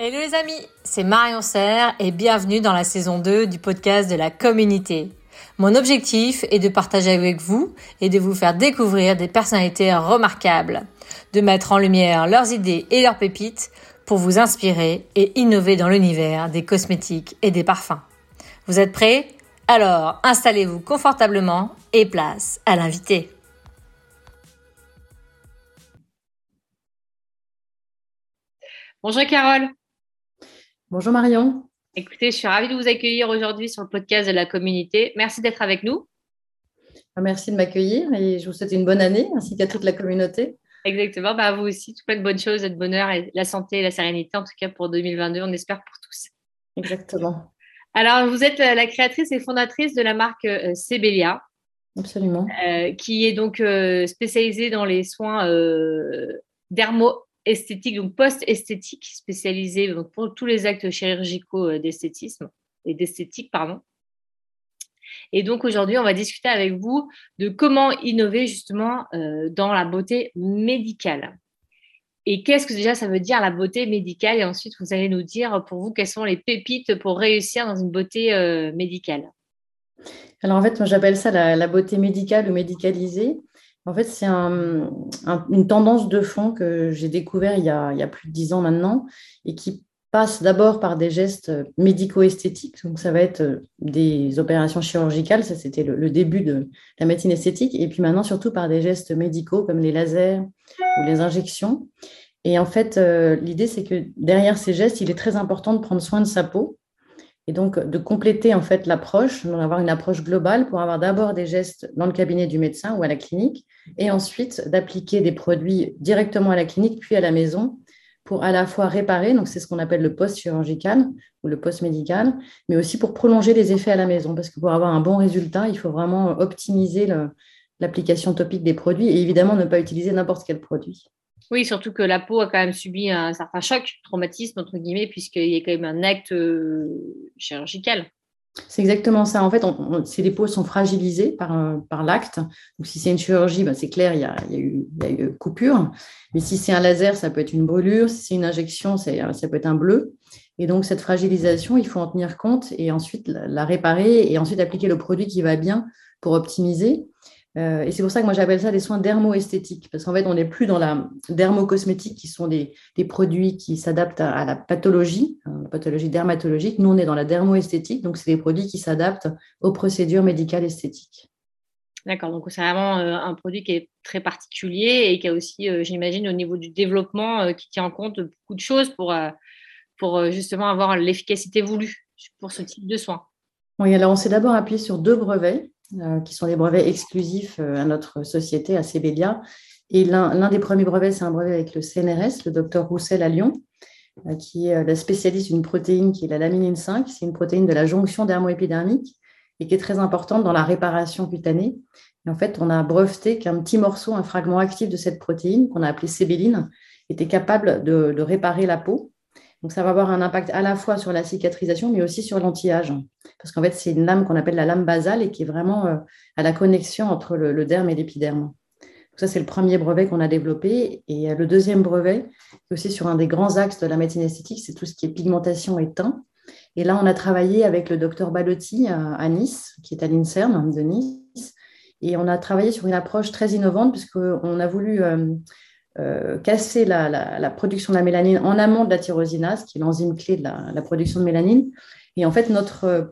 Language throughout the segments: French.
Hello les amis, c'est Marion Serre et bienvenue dans la saison 2 du podcast de la communauté. Mon objectif est de partager avec vous et de vous faire découvrir des personnalités remarquables, de mettre en lumière leurs idées et leurs pépites pour vous inspirer et innover dans l'univers des cosmétiques et des parfums. Vous êtes prêts? Alors installez-vous confortablement et place à l'invité. Bonjour Carole. Bonjour Marion. Écoutez, je suis ravie de vous accueillir aujourd'hui sur le podcast de la communauté. Merci d'être avec nous. Ah, merci de m'accueillir et je vous souhaite une bonne année ainsi qu'à toute la communauté. Exactement, bah, vous aussi, tout plein de bonnes choses, de bonheur et la santé et la sérénité, en tout cas pour 2022, on espère pour tous. Exactement. Alors, vous êtes la créatrice et fondatrice de la marque euh, Sebelia. Absolument. Euh, qui est donc euh, spécialisée dans les soins dermo-esthétiques, donc post-esthétiques, spécialisée pour tous les actes chirurgicaux d'esthétisme et d'esthétique, pardon. Et donc aujourd'hui, on va discuter avec vous de comment innover justement dans la beauté médicale. Et qu'est-ce que déjà ça veut dire la beauté médicale? Et ensuite, vous allez nous dire pour vous quelles sont les pépites pour réussir dans une beauté médicale. Alors en fait, moi j'appelle ça la, beauté médicale ou médicalisée. En fait, c'est une tendance de fond que j'ai découvert il y, a, plus de dix ans maintenant et qui passe d'abord par des gestes médico-esthétiques. Donc, ça va être euh, des opérations chirurgicales. Ça, c'était le, début de la médecine esthétique. Et puis maintenant, surtout par des gestes médicaux comme les lasers ou les injections. Et en fait, euh, l'idée, c'est que derrière ces gestes, il est très important de prendre soin de sa peau. Et donc, de compléter en fait l'approche, d'avoir une approche globale pour avoir d'abord des gestes dans le cabinet du médecin ou à la clinique, et ensuite d'appliquer des produits directement à la clinique puis à la maison pour à la fois réparer, donc c'est ce qu'on appelle le post-chirurgical ou le post-médical, mais aussi pour prolonger les effets à la maison, parce que pour avoir un bon résultat, il faut vraiment optimiser l'application topique des produits et évidemment ne pas utiliser n'importe quel produit. Oui, surtout que la peau a quand même subi un certain choc, traumatisme, entre guillemets, puisqu'il y a quand même un acte euh, chirurgical. C'est exactement ça. En fait, si les peaux sont fragilisées par, euh, par l'acte, ou si c'est une chirurgie, ben, c'est clair, il y, a, eu, coupure. Mais si c'est un laser, ça peut être une brûlure. Si c'est une injection, ça peut être un bleu. Et donc, cette fragilisation, il faut en tenir compte et ensuite la réparer et ensuite appliquer le produit qui va bien pour optimiser. Euh, et c'est pour ça que moi j'appelle ça des soins dermo-esthétiques, parce qu'en fait on n'est plus dans la dermo-cosmétique, qui sont des, produits qui s'adaptent à, la pathologie, hein, la pathologie dermatologique. Nous on est dans la dermo-esthétique, donc c'est des produits qui s'adaptent aux procédures médicales esthétiques. D'accord, donc c'est vraiment euh, un produit qui est très particulier et qui a aussi, euh, j'imagine, au niveau du développement, qui tient en compte beaucoup de choses pour, pour justement avoir l'efficacité voulue pour ce type de soins. Oui, alors on s'est d'abord appuyé sur deux brevets. Euh, qui sont des brevets exclusifs euh, à notre société, à Cébelia. Et l'un des premiers brevets, c'est un brevet avec le CNRS, le docteur Roussel à Lyon, euh, qui est le spécialiste d'une protéine qui est la laminine 5. C'est une protéine de la jonction dermoépidermique et qui est très importante dans la réparation cutanée. Et en fait, on a breveté qu'un petit morceau, un fragment actif de cette protéine, qu'on a appelé sébéline, était capable de réparer la peau donc, ça va avoir un impact à la fois sur la cicatrisation, mais aussi sur l'anti-âge. Parce qu'en fait, c'est une lame qu'on appelle la lame basale et qui est vraiment euh, à la connexion entre le, derme et l'épiderme. Ça, c'est le premier brevet qu'on a développé. Et euh, le deuxième brevet, aussi sur un des grands axes de la médecine esthétique, c'est tout ce qui est pigmentation et teint. Et là, on a travaillé avec le docteur Balotti à, Nice, qui est à l'INSERM de Nice. Et on a travaillé sur une approche très innovante, puisqu'on a voulu euh, casser la, production de la mélanine en amont de la tyrosinase, qui est l'enzyme clé de la, production de mélanine. Et en fait, notre euh,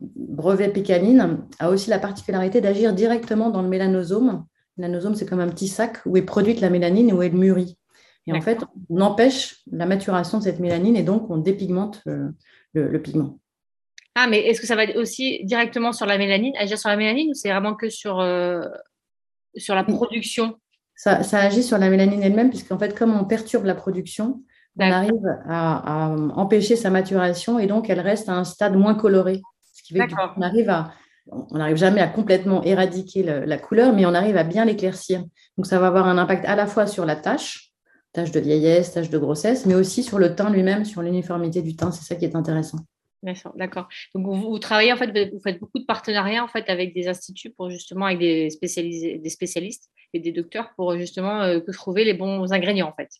brevet pécaline a aussi la particularité d'agir directement dans le mélanosome. Le mélanosome, c'est comme un petit sac où est produite la mélanine et où elle mûrit. Et en fait, on empêche la maturation de cette mélanine et donc on dépigmente euh, le, pigment. Ah, mais est-ce que ça va aussi directement sur la mélanine, agir sur la mélanine ou c'est vraiment que sur, sur la production? Ça, agit sur la mélanine elle-même, puisqu'en fait, comme on perturbe la production, on arrive à, empêcher sa maturation et donc elle reste à un stade moins coloré. Ce qui fait qu'on arrive à, on n'arrive jamais à complètement éradiquer la couleur, mais on arrive à bien l'éclaircir. Donc ça va avoir un impact à la fois sur la tâche, tâche de vieillesse, tâche de grossesse, mais aussi sur le teint lui-même, sur l'uniformité du teint. C'est ça qui est intéressant. D'accord. Donc vous, travaillez en fait, vous faites beaucoup de partenariats en fait avec des instituts pour justement avec des, des spécialistes et des docteurs pour justement euh, trouver les bons ingrédients en fait.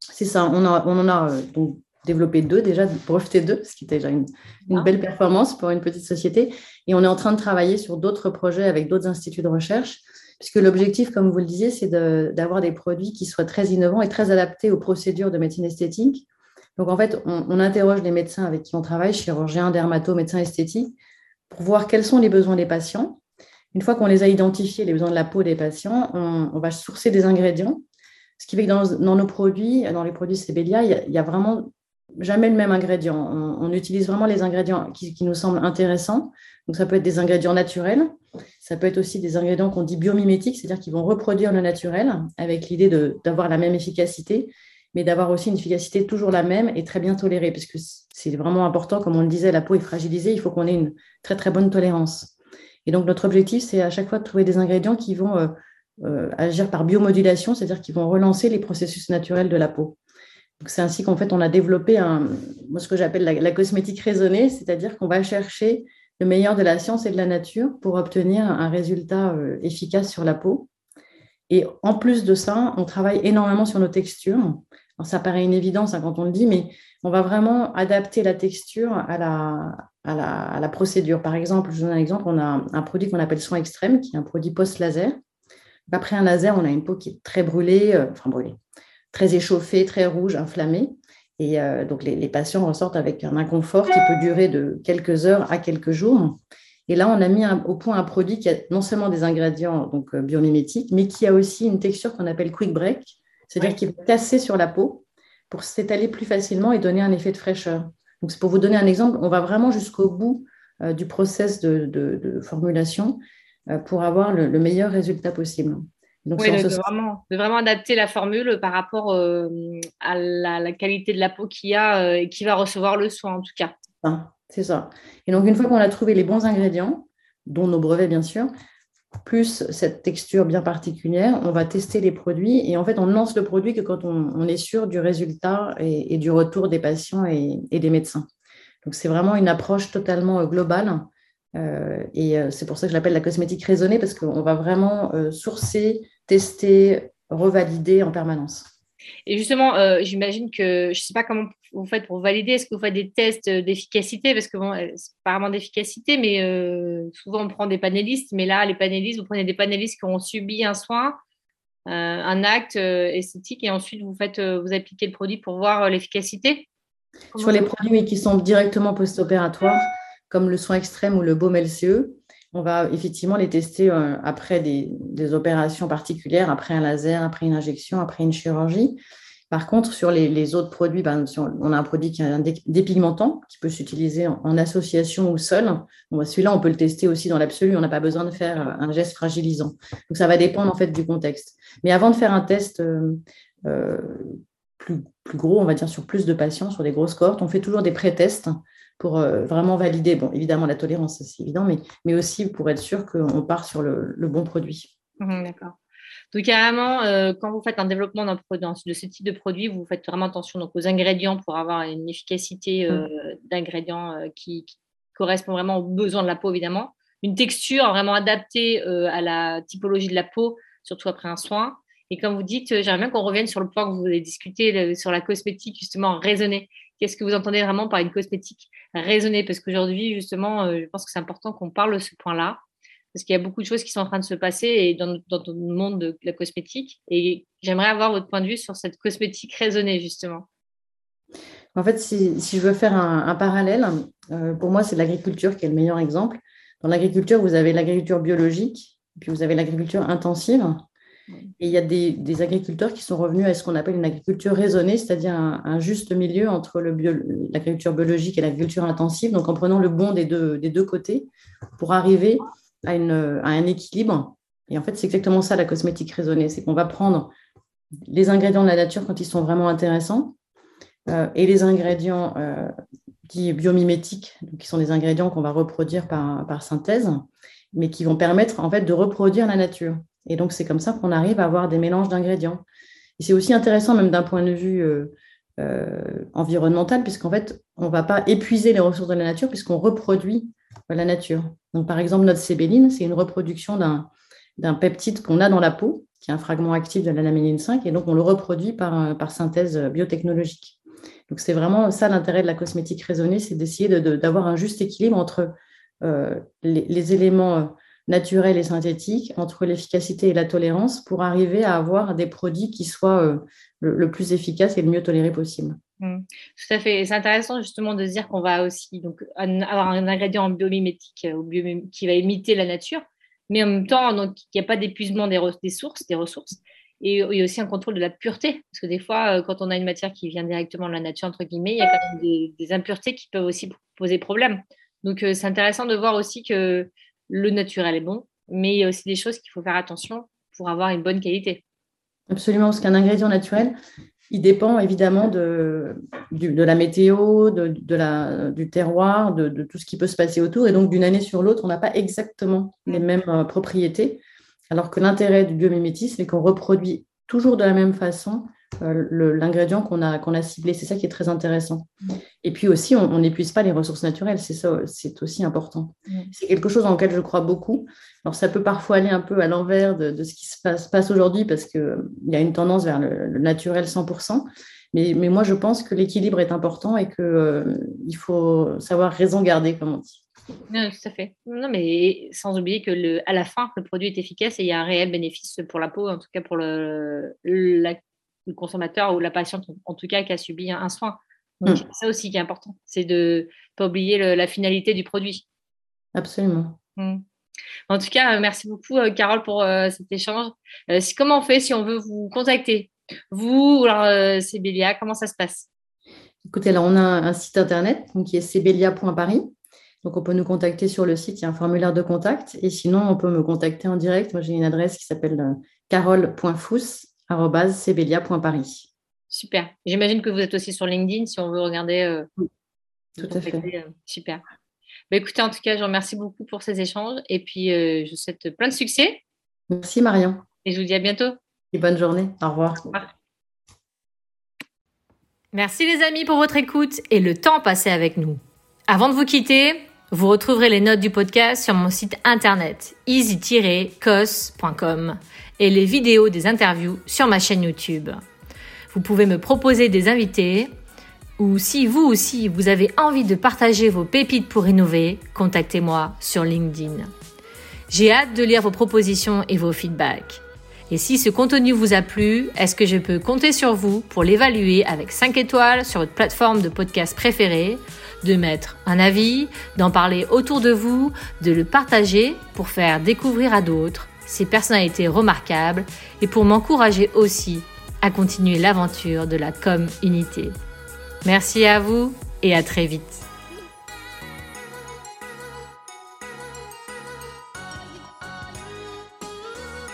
C'est ça. On, on en a euh, donc développé deux déjà, breveté deux, ce qui était déjà une, une, belle performance pour une petite société. Et on est en train de travailler sur d'autres projets avec d'autres instituts de recherche, puisque l'objectif, comme vous le disiez, c'est d'avoir des produits qui soient très innovants et très adaptés aux procédures de médecine esthétique. Donc en fait, on, on interroge les médecins avec qui on travaille, chirurgiens, dermatos, médecins esthétiques, pour voir quels sont les besoins des patients. Une fois qu'on les a identifiés, les besoins de la peau des patients, on, va sourcer des ingrédients ce qui fait que dans, nos produits, dans les produits Cébélia, il n'y a, vraiment jamais le même ingrédient. On, utilise vraiment les ingrédients qui, nous semblent intéressants. Donc, ça peut être des ingrédients naturels. Ça peut être aussi des ingrédients qu'on dit biomimétiques, c'est-à-dire qu'ils vont reproduire le naturel avec l'idée d'avoir la même efficacité, mais d'avoir aussi une efficacité toujours la même et très bien tolérée, puisque c'est vraiment important, comme on le disait, la peau est fragilisée, il faut qu'on ait une très très bonne tolérance. Et donc, notre objectif, c'est à chaque fois de trouver des ingrédients qui vont euh, euh, agir par biomodulation, c'est-à-dire qu'ils vont relancer les processus naturels de la peau. C'est ainsi qu'en fait, on a développé un, ce que j'appelle la, cosmétique raisonnée, c'est-à-dire qu'on va chercher le meilleur de la science et de la nature pour obtenir un résultat euh, efficace sur la peau. Et en plus de ça, on travaille énormément sur nos textures. Ça paraît une évidence hein, quand on le dit, mais on va vraiment adapter la texture à la, procédure. Par exemple, je vous donne un exemple, on a un produit qu'on appelle soin extrême, qui est un produit post-laser, après un laser, on a une peau qui est très brûlée, euh, enfin brûlée, très échauffée, très rouge, inflammée. Et euh, donc, les, patients ressortent avec un inconfort qui peut durer de quelques heures à quelques jours. Et là, on a mis au point un produit qui a non seulement des ingrédients donc, euh, biomimétiques, mais qui a aussi une texture qu'on appelle quick break, c'est-à-dire qu'il va casser sur la peau pour s'étaler plus facilement et donner un effet de fraîcheur. Donc, c'est pour vous donner un exemple, on va vraiment jusqu'au bout du process de, formulation euh, pour avoir le, meilleur résultat possible. Donc, oui, de, vraiment, de, vraiment, adapter la formule par rapport euh, à la, qualité de la peau qu'il y a euh, et qui va recevoir le soin en tout cas. C'est ça. Et donc une fois qu'on a trouvé les bons ingrédients, dont nos brevets bien sûr, plus cette texture bien particulière, on va tester les produits et en fait on lance le produit que quand on, est sûr du résultat et, du retour des patients et, des médecins. Donc c'est vraiment une approche totalement globale euh, et euh, c'est pour ça que je l'appelle la cosmétique raisonnée, parce qu'on va vraiment euh, sourcer, tester, revalider en permanence. Et justement, j'imagine que je ne sais pas comment vous faites pour valider. Est-ce que vous faites des tests d'efficacité? Parce que bon, c'est pas vraiment d'efficacité, mais souvent on prend des panélistes. Mais là, les panélistes, vous prenez des panélistes qui ont subi un soin, un acte esthétique, et ensuite vous faites, vous appliquez le produit pour voir l'efficacité. Sur les produits qui sont directement post-opératoires, comme le soin extrême ou le baume LCE, on va effectivement les tester euh, après des, opérations particulières, après un laser, après une injection, après une chirurgie. Par contre, sur les, autres produits, ben, on a un produit qui est un dépigmentant qui peut s'utiliser en, association ou seul. Bon, Celui-là, on peut le tester aussi dans l'absolu. On n'a pas besoin de faire euh, un geste fragilisant. Donc, ça va dépendre en fait du contexte. Mais avant de faire un test euh, plus, plus, gros, on va dire sur plus de patients, sur des grosses cohortes, on fait toujours des pré-tests pour euh, vraiment valider, bon, évidemment, la tolérance, c'est évident, mais, mais aussi pour être sûr qu'on part sur le, bon produit. Mmh, d'accord. Donc, carrément, euh, quand vous faites un développement de ce type de produit, vous faites vraiment attention donc, aux ingrédients pour avoir une efficacité euh, mmh. d'ingrédients qui, qui, correspond vraiment aux besoins de la peau, évidemment. Une texture vraiment adaptée à la typologie de la peau, surtout après un soin. Et comme vous dites, j'aimerais bien qu'on revienne sur le point que vous avez discuté sur la cosmétique, justement, raisonnée. Qu'est-ce que vous entendez vraiment par une cosmétique raisonnée? Parce qu'aujourd'hui, justement, euh, je pense que c'est important qu'on parle de ce point-là. Parce qu'il y a beaucoup de choses qui sont en train de se passer dans, le monde de la cosmétique. Et j'aimerais avoir votre point de vue sur cette cosmétique raisonnée, justement. En fait, si, je veux faire un, parallèle, euh, pour moi, c'est l'agriculture qui est le meilleur exemple. Dans l'agriculture, vous avez l'agriculture biologique, puis vous avez l'agriculture intensive. Et il y a des, agriculteurs qui sont revenus à ce qu'on appelle une agriculture raisonnée, c'est-à-dire un, juste milieu entre l'agriculture biologique et l'agriculture intensive, donc en prenant le bon des deux, côtés pour arriver à, un équilibre. Et en fait, c'est exactement ça la cosmétique raisonnée, c'est qu'on va prendre les ingrédients de la nature quand ils sont vraiment intéressants euh, et les ingrédients euh, dits biomimétiques, qui sont des ingrédients qu'on va reproduire par, par synthèse, mais qui vont permettre en fait de reproduire la nature. Et donc, c'est comme ça qu'on arrive à avoir des mélanges d'ingrédients. Et c'est aussi intéressant, même d'un point de vue euh, euh, environnemental, puisqu'en fait, on ne va pas épuiser les ressources de la nature, puisqu'on reproduit la nature. Donc, par exemple, notre sébéline, c'est une reproduction d'un peptide qu'on a dans la peau, qui est un fragment actif de la laméline 5, et donc on le reproduit par, par synthèse biotechnologique. Donc c'est vraiment ça l'intérêt de la cosmétique raisonnée, c'est d'essayer d'avoir un juste équilibre entre euh, les, éléments euh, naturels et synthétiques, entre l'efficacité et la tolérance, pour arriver à avoir des produits qui soient euh, le, plus efficaces et le mieux tolérés possible. Mmh. Tout à fait. C'est intéressant justement de dire qu'on va aussi donc, avoir un ingrédient biomimétique qui va imiter la nature, mais en même temps, il n'y a pas d'épuisement des, des, des ressources. Et il y a aussi un contrôle de la pureté, parce que des fois, quand on a une matière qui vient directement de la nature, entre guillemets, il y a quand même des, impuretés qui peuvent aussi poser problème. Donc, euh, c'est intéressant de voir aussi que le naturel est bon, mais il y a aussi des choses qu'il faut faire attention pour avoir une bonne qualité. Absolument, parce qu'un ingrédient naturel, il dépend évidemment de, de la météo, de, la, du terroir, de, tout ce qui peut se passer autour. Et donc, d'une année sur l'autre, on n'a pas exactement les mm. mêmes euh, propriétés. Alors que l'intérêt du biomimétisme, c'est qu'on reproduit toujours de la même façon l'ingrédient qu'on a, qu'on a ciblé. C'est ça qui est très intéressant. Et puis aussi, on n'épuise pas les ressources naturelles. C'est ça, c'est aussi important. C'est quelque chose dans lequel je crois beaucoup. Alors, ça peut parfois aller un peu à l'envers de, ce qui se passe, passe aujourd'hui parce qu'il y a une tendance vers le, naturel 100%. Mais, mais, moi, je pense que l'équilibre est important et qu'il euh, il faut savoir raison garder, comme on dit. Non, tout à fait. Non, mais sans oublier que le, à la fin, le produit est efficace et il y a un réel bénéfice pour la peau, en tout cas pour le, la le consommateur ou la patiente, en tout cas, qui a subi un, soin. Donc, mm. c'est ça aussi qui est important, c'est de ne pas oublier la finalité du produit. Absolument. Mm. En tout cas, merci beaucoup, euh, Carole, pour euh, cet échange. Euh, comment on fait si on veut vous contacter? Vous, alors, Cébelia, comment ça se passe? Écoutez, là, on a un site internet qui est cbelia.paris. Donc, on peut nous contacter sur le site, il y a un formulaire de contact. Et sinon, on peut me contacter en direct. Moi, j'ai une adresse qui s'appelle carole.fous Super. J'imagine que vous êtes aussi sur LinkedIn si on veut regarder. Euh, tout à fait. Euh, super. Bah, écoutez, en tout cas, je vous remercie beaucoup pour ces échanges et puis euh, je vous souhaite plein de succès. Merci Marion. Et je vous dis à bientôt. Et bonne journée. Au revoir. Merci les amis pour votre écoute et le temps passé avec nous. Avant de vous quitter, vous retrouverez les notes du podcast sur mon site internet easy-cos.com et les vidéos des interviews sur ma chaîne YouTube. Vous pouvez me proposer des invités ou si vous aussi vous avez envie de partager vos pépites pour innover, contactez-moi sur LinkedIn. J'ai hâte de lire vos propositions et vos feedbacks. Et si ce contenu vous a plu, est-ce que je peux compter sur vous pour l'évaluer avec 5 étoiles sur votre plateforme de podcast préférée, de mettre un avis, d'en parler autour de vous, de le partager pour faire découvrir à d'autres ces personnalités remarquables et pour m'encourager aussi à continuer l'aventure de la com unité. Merci à vous et à très vite.